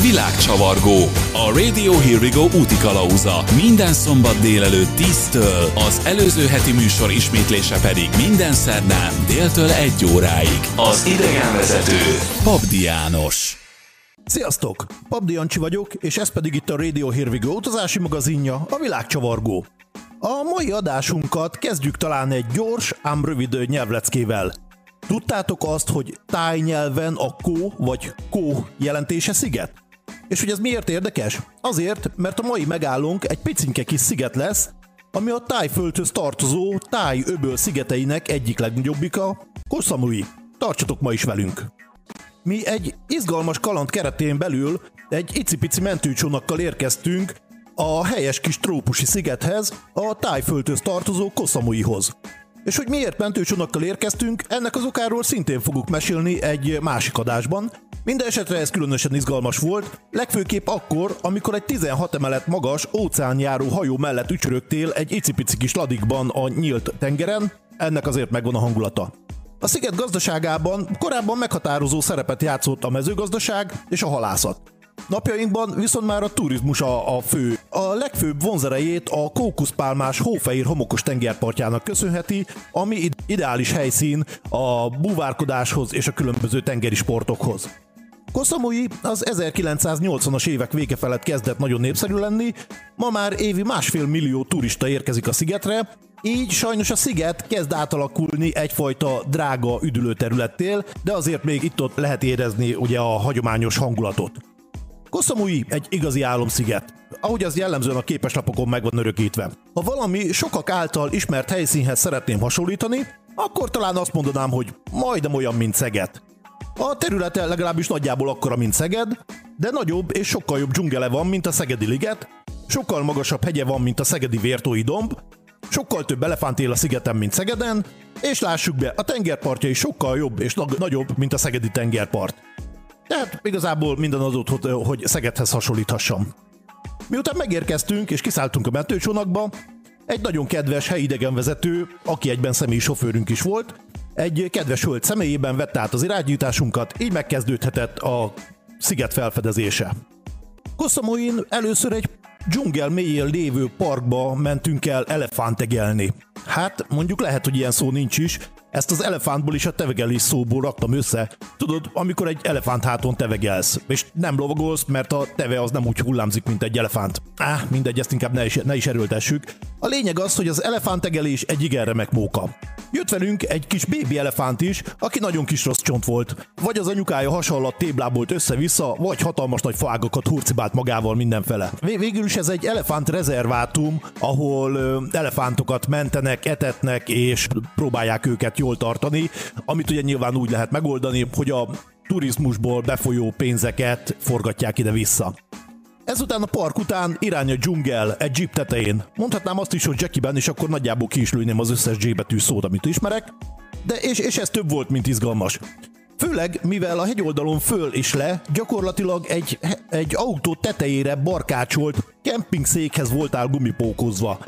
Világcsavargó. A Radio Here We Go úti kalauza. Minden szombat délelőtt 10-től, az előző heti műsor ismétlése pedig minden szerdán déltől 1 óráig. Az idegenvezető Pabdi János. Sziasztok! Pabdi Jancsi vagyok, és ez pedig itt a Radio Here We Go utazási magazinja, a Világcsavargó. A mai adásunkat kezdjük talán egy gyors, ám rövid nyelvleckével. Tudtátok azt, hogy táj nyelven a kó vagy kó jelentése sziget? És hogy ez miért érdekes? Azért, mert a mai megállónk egy picinke kis sziget lesz, ami a tájföldhöz tartozó táj öböl szigeteinek egyik legnagyobbika, Koszamui. Tartsatok ma is velünk! Mi egy izgalmas kaland keretén belül egy icipici mentőcsónakkal érkeztünk a helyes kis trópusi szigethez, a tájföldhöz tartozó Koszamuihoz. És hogy miért mentőcsónakkal érkeztünk, ennek az okáról szintén fogok mesélni egy másik adásban. Minden esetre ez különösen izgalmas volt, legfőképp akkor, amikor egy 16 emelet magas óceánjáró hajó mellett ücsörögtél egy icipici kis ladikban a nyílt tengeren, ennek azért megvan a hangulata. A sziget gazdaságában korábban meghatározó szerepet játszott a mezőgazdaság és a halászat. Napjainkban viszont már a turizmus a, a fő. A legfőbb vonzerejét a kókuszpálmás hófehér homokos tengerpartjának köszönheti, ami ideális helyszín a búvárkodáshoz és a különböző tengeri sportokhoz. Koszamui az 1980-as évek vége felett kezdett nagyon népszerű lenni, ma már évi másfél millió turista érkezik a szigetre, így sajnos a sziget kezd átalakulni egyfajta drága üdülőterülettél, de azért még itt-ott lehet érezni ugye a hagyományos hangulatot. Koszamui egy igazi álomsziget, ahogy az jellemzően a képeslapokon meg van örökítve. Ha valami sokak által ismert helyszínhez szeretném hasonlítani, akkor talán azt mondanám, hogy majdnem olyan, mint Szeged. A területe legalábbis nagyjából akkora, mint Szeged, de nagyobb és sokkal jobb dzsungele van, mint a Szegedi liget, sokkal magasabb hegye van, mint a Szegedi Vértói domb, sokkal több elefánt él a szigeten, mint Szegeden, és lássuk be, a tengerpartja is sokkal jobb és nagyobb, mint a Szegedi tengerpart. Tehát igazából minden adott, hogy Szegedhez hasonlíthassam. Miután megérkeztünk és kiszálltunk a mentőcsónakba, egy nagyon kedves helyi idegenvezető, aki egyben személyi sofőrünk is volt, egy kedves hölgy személyében vette át az irányításunkat, így megkezdődhetett a sziget felfedezése. Koszamóin először egy dzsungel mélyén lévő parkba mentünk el elefántegelni. Hát mondjuk lehet, hogy ilyen szó nincs is, ezt az elefántból is a tevegelés szóból raktam össze. Tudod, amikor egy elefánt háton tevegelsz, és nem lovagolsz, mert a teve az nem úgy hullámzik, mint egy elefánt. Á, mindegy, ezt inkább ne is, ne is erőltessük. A lényeg az, hogy az elefántegelés egy igen remek móka. Jött velünk egy kis bébi elefánt is, aki nagyon kis rossz csont volt. Vagy az anyukája hasonlat téblábolt össze-vissza, vagy hatalmas nagy fágokat hurcibált magával mindenfele. Végül is ez egy elefánt rezervátum, ahol ö, elefántokat mentenek, etetnek és próbálják őket jól tartani, amit ugye nyilván úgy lehet megoldani, hogy a turizmusból befolyó pénzeket forgatják ide-vissza. Ezután a park után irány a dzsungel egy jeep tetején. Mondhatnám azt is, hogy Jackie-ben, és akkor nagyjából ki is lőném az összes J betű szót, amit ismerek. De és, és ez több volt, mint izgalmas. Főleg, mivel a hegyoldalon föl és le, gyakorlatilag egy, egy autó tetejére barkácsolt kempingszékhez voltál gumipókozva.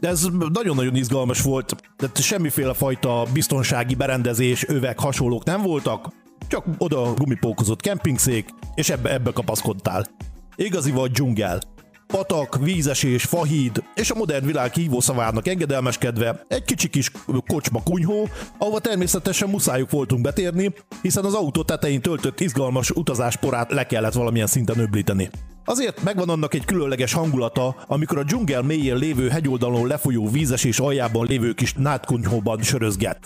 De ez nagyon-nagyon izgalmas volt, tehát semmiféle fajta biztonsági berendezés, övek, hasonlók nem voltak, csak oda gumipókozott kempingszék, és ebbe, ebbe kapaszkodtál. Igazi vagy dzsungel. Patak, vízesés, fahíd és a modern világ hívószavának engedelmeskedve egy kicsi kis kocsma kunyhó, ahova természetesen muszájuk voltunk betérni, hiszen az autó tetején töltött izgalmas utazás-porát le kellett valamilyen szinten öblíteni. Azért megvan annak egy különleges hangulata, amikor a dzsungel mélyén lévő hegyoldalon lefolyó vízesés aljában lévő kis nátkunyhóban sörözget.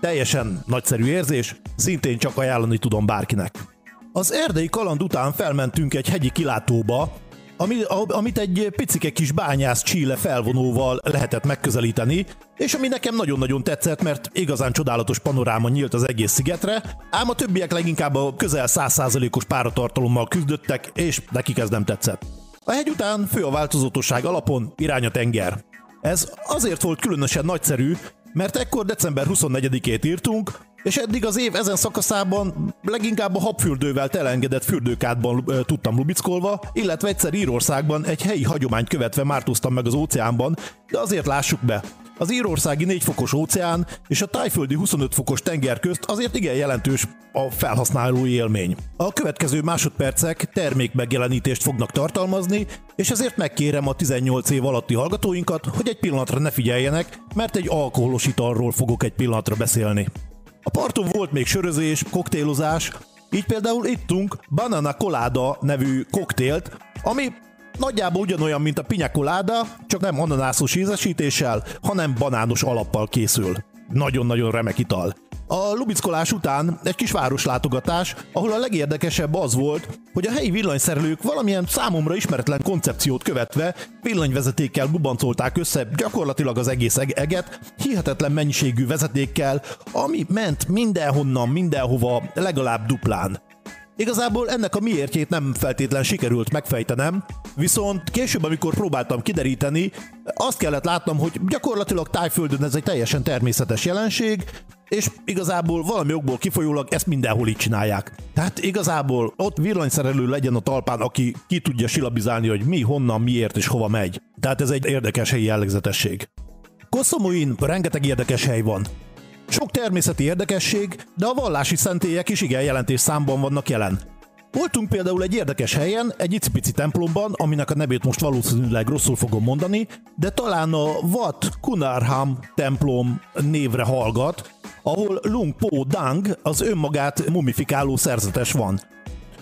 Teljesen nagyszerű érzés, szintén csak ajánlani tudom bárkinek. Az erdei kaland után felmentünk egy hegyi kilátóba, ami, amit egy picike kis bányász csíle felvonóval lehetett megközelíteni, és ami nekem nagyon-nagyon tetszett, mert igazán csodálatos panoráma nyílt az egész szigetre, ám a többiek leginkább a közel 100%-os páratartalommal küzdöttek, és nekik ez nem tetszett. A hegy után fő a változatosság alapon irány a tenger. Ez azért volt különösen nagyszerű, mert ekkor december 24-ét írtunk, és eddig az év ezen szakaszában leginkább a habfürdővel telengedett fürdőkádban e, tudtam lubickolva, illetve egyszer Írországban egy helyi hagyományt követve mártoztam meg az óceánban, de azért lássuk be, az írországi 4 fokos óceán és a tájföldi 25 fokos tenger közt azért igen jelentős a felhasználói élmény. A következő másodpercek termék megjelenítést fognak tartalmazni, és ezért megkérem a 18 év alatti hallgatóinkat, hogy egy pillanatra ne figyeljenek, mert egy alkoholos italról fogok egy pillanatra beszélni. A parton volt még sörözés, koktélozás, így például ittunk Banana Colada nevű koktélt, ami Nagyjából ugyanolyan, mint a piña colada, csak nem ananászos ízesítéssel, hanem banános alappal készül. Nagyon-nagyon remek ital. A lubickolás után egy kis városlátogatás, ahol a legérdekesebb az volt, hogy a helyi villanyszerelők valamilyen számomra ismeretlen koncepciót követve villanyvezetékkel bubancolták össze gyakorlatilag az egész eget, hihetetlen mennyiségű vezetékkel, ami ment mindenhonnan, mindenhova, legalább duplán. Igazából ennek a miértjét nem feltétlen sikerült megfejtenem, viszont később, amikor próbáltam kideríteni, azt kellett látnom, hogy gyakorlatilag Tájföldön ez egy teljesen természetes jelenség, és igazából valami okból kifolyólag ezt mindenhol így csinálják. Tehát igazából ott villanyszerelő legyen a talpán, aki ki tudja silabizálni, hogy mi, honnan, miért és hova megy. Tehát ez egy érdekes helyi jellegzetesség. Koszomóin rengeteg érdekes hely van. Sok természeti érdekesség, de a vallási szentélyek is igen jelentés számban vannak jelen. Voltunk például egy érdekes helyen, egy icipici templomban, aminek a nevét most valószínűleg rosszul fogom mondani, de talán a Wat Kunarham templom névre hallgat, ahol Lung Po Dang az önmagát mumifikáló szerzetes van.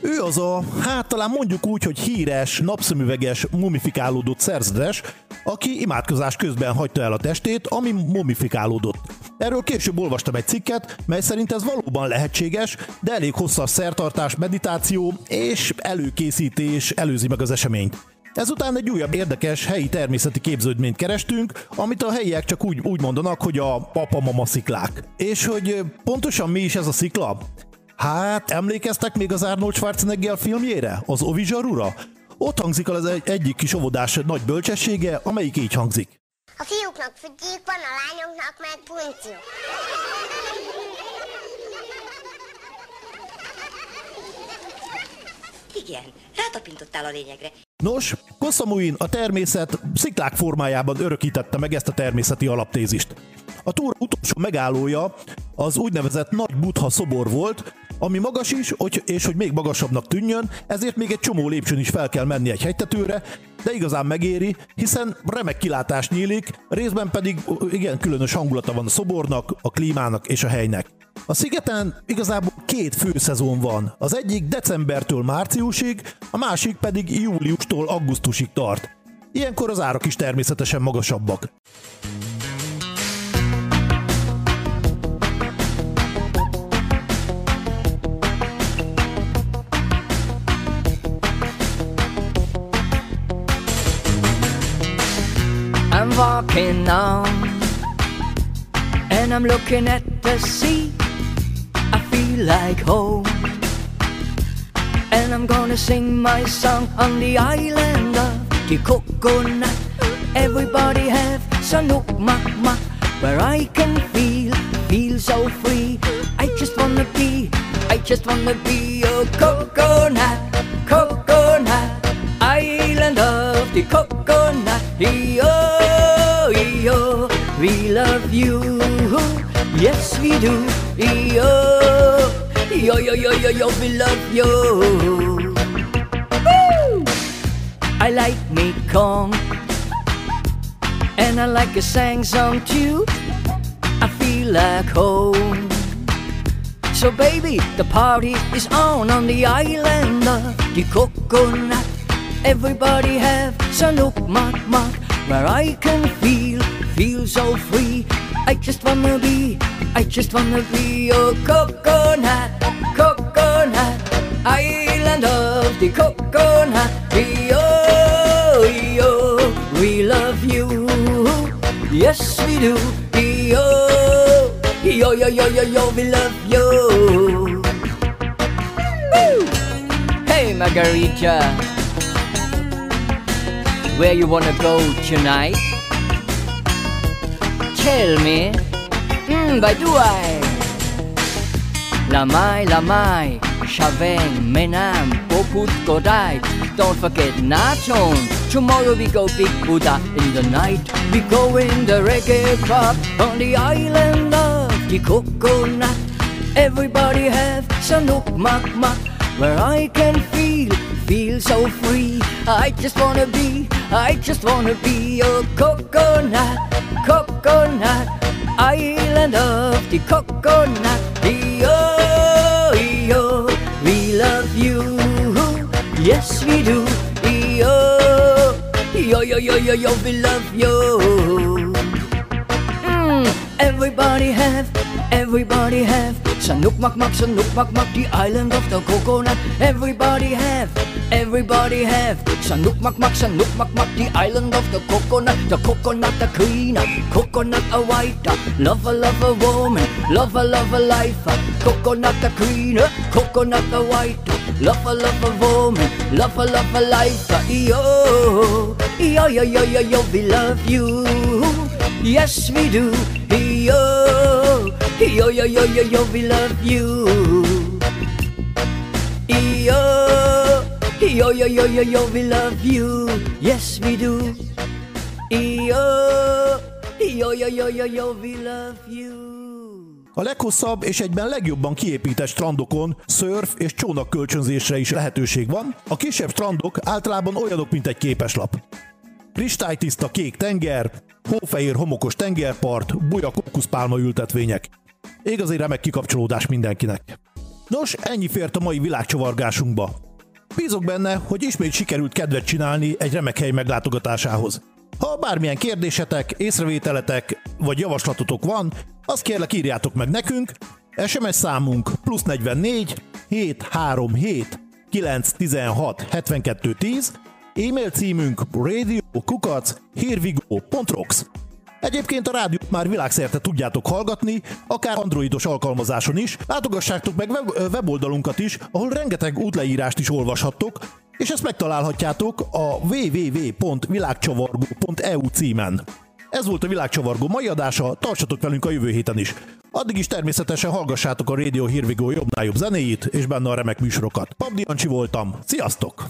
Ő az a, hát talán mondjuk úgy, hogy híres, napszemüveges, mumifikálódott szerzetes, aki imádkozás közben hagyta el a testét, ami mumifikálódott. Erről később olvastam egy cikket, mely szerint ez valóban lehetséges, de elég hosszas szertartás, meditáció és előkészítés előzi meg az eseményt. Ezután egy újabb érdekes helyi természeti képződményt kerestünk, amit a helyiek csak úgy, úgy mondanak, hogy a papa-mama sziklák. És hogy pontosan mi is ez a szikla? Hát, emlékeztek még az Arnold Schwarzenegger filmjére? Az Ovi Zsarura? Ott hangzik az egy, egyik kis óvodás nagy bölcsessége, amelyik így hangzik. A fiúknak fügyék van, a lányoknak meg punciuk. Igen, rátapintottál a lényegre. Nos, Kossamuin a természet sziklák formájában örökítette meg ezt a természeti alaptézist. A túra utolsó megállója az úgynevezett Nagy Buddha szobor volt, ami magas is, és hogy még magasabbnak tűnjön, ezért még egy csomó lépcsőn is fel kell menni egy hegytetőre, de igazán megéri, hiszen remek kilátás nyílik, részben pedig igen különös hangulata van a szobornak, a klímának és a helynek. A szigeten igazából két fő szezon van. Az egyik decembertől márciusig, a másik pedig júliustól augusztusig tart. Ilyenkor az árak is természetesen magasabbak. I'm walking on and I'm looking at the sea. Like home. And I'm gonna sing my song on the island of the coconut. Everybody have sanuk mak where I can feel, feel so free. I just wanna be, I just wanna be a coconut, coconut, island of the coconut. Yo, we love you. Yes, we do. Yo, yo, yo, yo, yo, yo, we love you. Woo! I like me corn, and I like a sang song too. I feel like home. So baby, the party is on on the island of the coconut. Everybody have sanuk mak mak where I can feel, feel so free. I just wanna be, I just wanna be coconut, coconut, island of the coconut. Yo, we love you. Yes, we do. Yo, yo, yo, yo, yo, we love you. Woo! Hey, Margarita. Where you wanna go tonight? Tell me. Hmm, by do I? La mai, la mai, Shaveng, Menam, Poput Kodai. Don't forget Naton. Tomorrow we go Big Buddha. In the night we go in the reggae club on the island of the coconut. Everybody have Sanuk Mak Mak where I can feel, feel so free. I just wanna be, I just wanna be a coconut, coconut, island of the coconut. We love you, yes we do. Yo, yo, yo, yo, yo, yo, we love you. Mm, everybody have, everybody have. Sanuk mak mak, sanuk mak mak, the island of the coconut. Everybody have, everybody have. Sanuk mak mak, sanuk mak mak, the island of the coconut. The coconut the queen, coconut a white Love a love a woman, love a love a life Coconut the queen, coconut a white Love a love a woman, love a love a life Yo, yo, yo, yo, yo, yo, we love you Yes, we do. Yo, yo, yo, yo, yo, yo, we love you. Yo, yo, yo, yo, yo, yo, we love you. Yes, we do. Yo, yo, yo, yo, yo, yo, we love you. A leghosszabb és egyben legjobban kiépített strandokon szörf és csónak kölcsönzésre is lehetőség van, a kisebb strandok általában olyanok, mint egy képeslap. Kristálytiszta kék tenger, hófehér homokos tengerpart, buja kokuszpálma ültetvények. Igazi remek kikapcsolódás mindenkinek. Nos, ennyi fért a mai világcsavargásunkba. Bízok benne, hogy ismét sikerült kedvet csinálni egy remek hely meglátogatásához. Ha bármilyen kérdésetek, észrevételetek vagy javaslatotok van, azt kérlek írjátok meg nekünk. SMS számunk plusz 44 737 916 72 10 E-mail címünk radiokukac.hirvigo.rocks Egyébként a rádiót már világszerte tudjátok hallgatni, akár androidos alkalmazáson is. Látogassátok meg web- weboldalunkat is, ahol rengeteg útleírást is olvashattok, és ezt megtalálhatjátok a www.világcsavargó.eu címen. Ez volt a Világcsavargó mai adása, tartsatok velünk a jövő héten is. Addig is természetesen hallgassátok a Radio Here We Go jobbnál jobb zenéjét, és benne a remek műsorokat. Pabdi Jancsi voltam, sziasztok!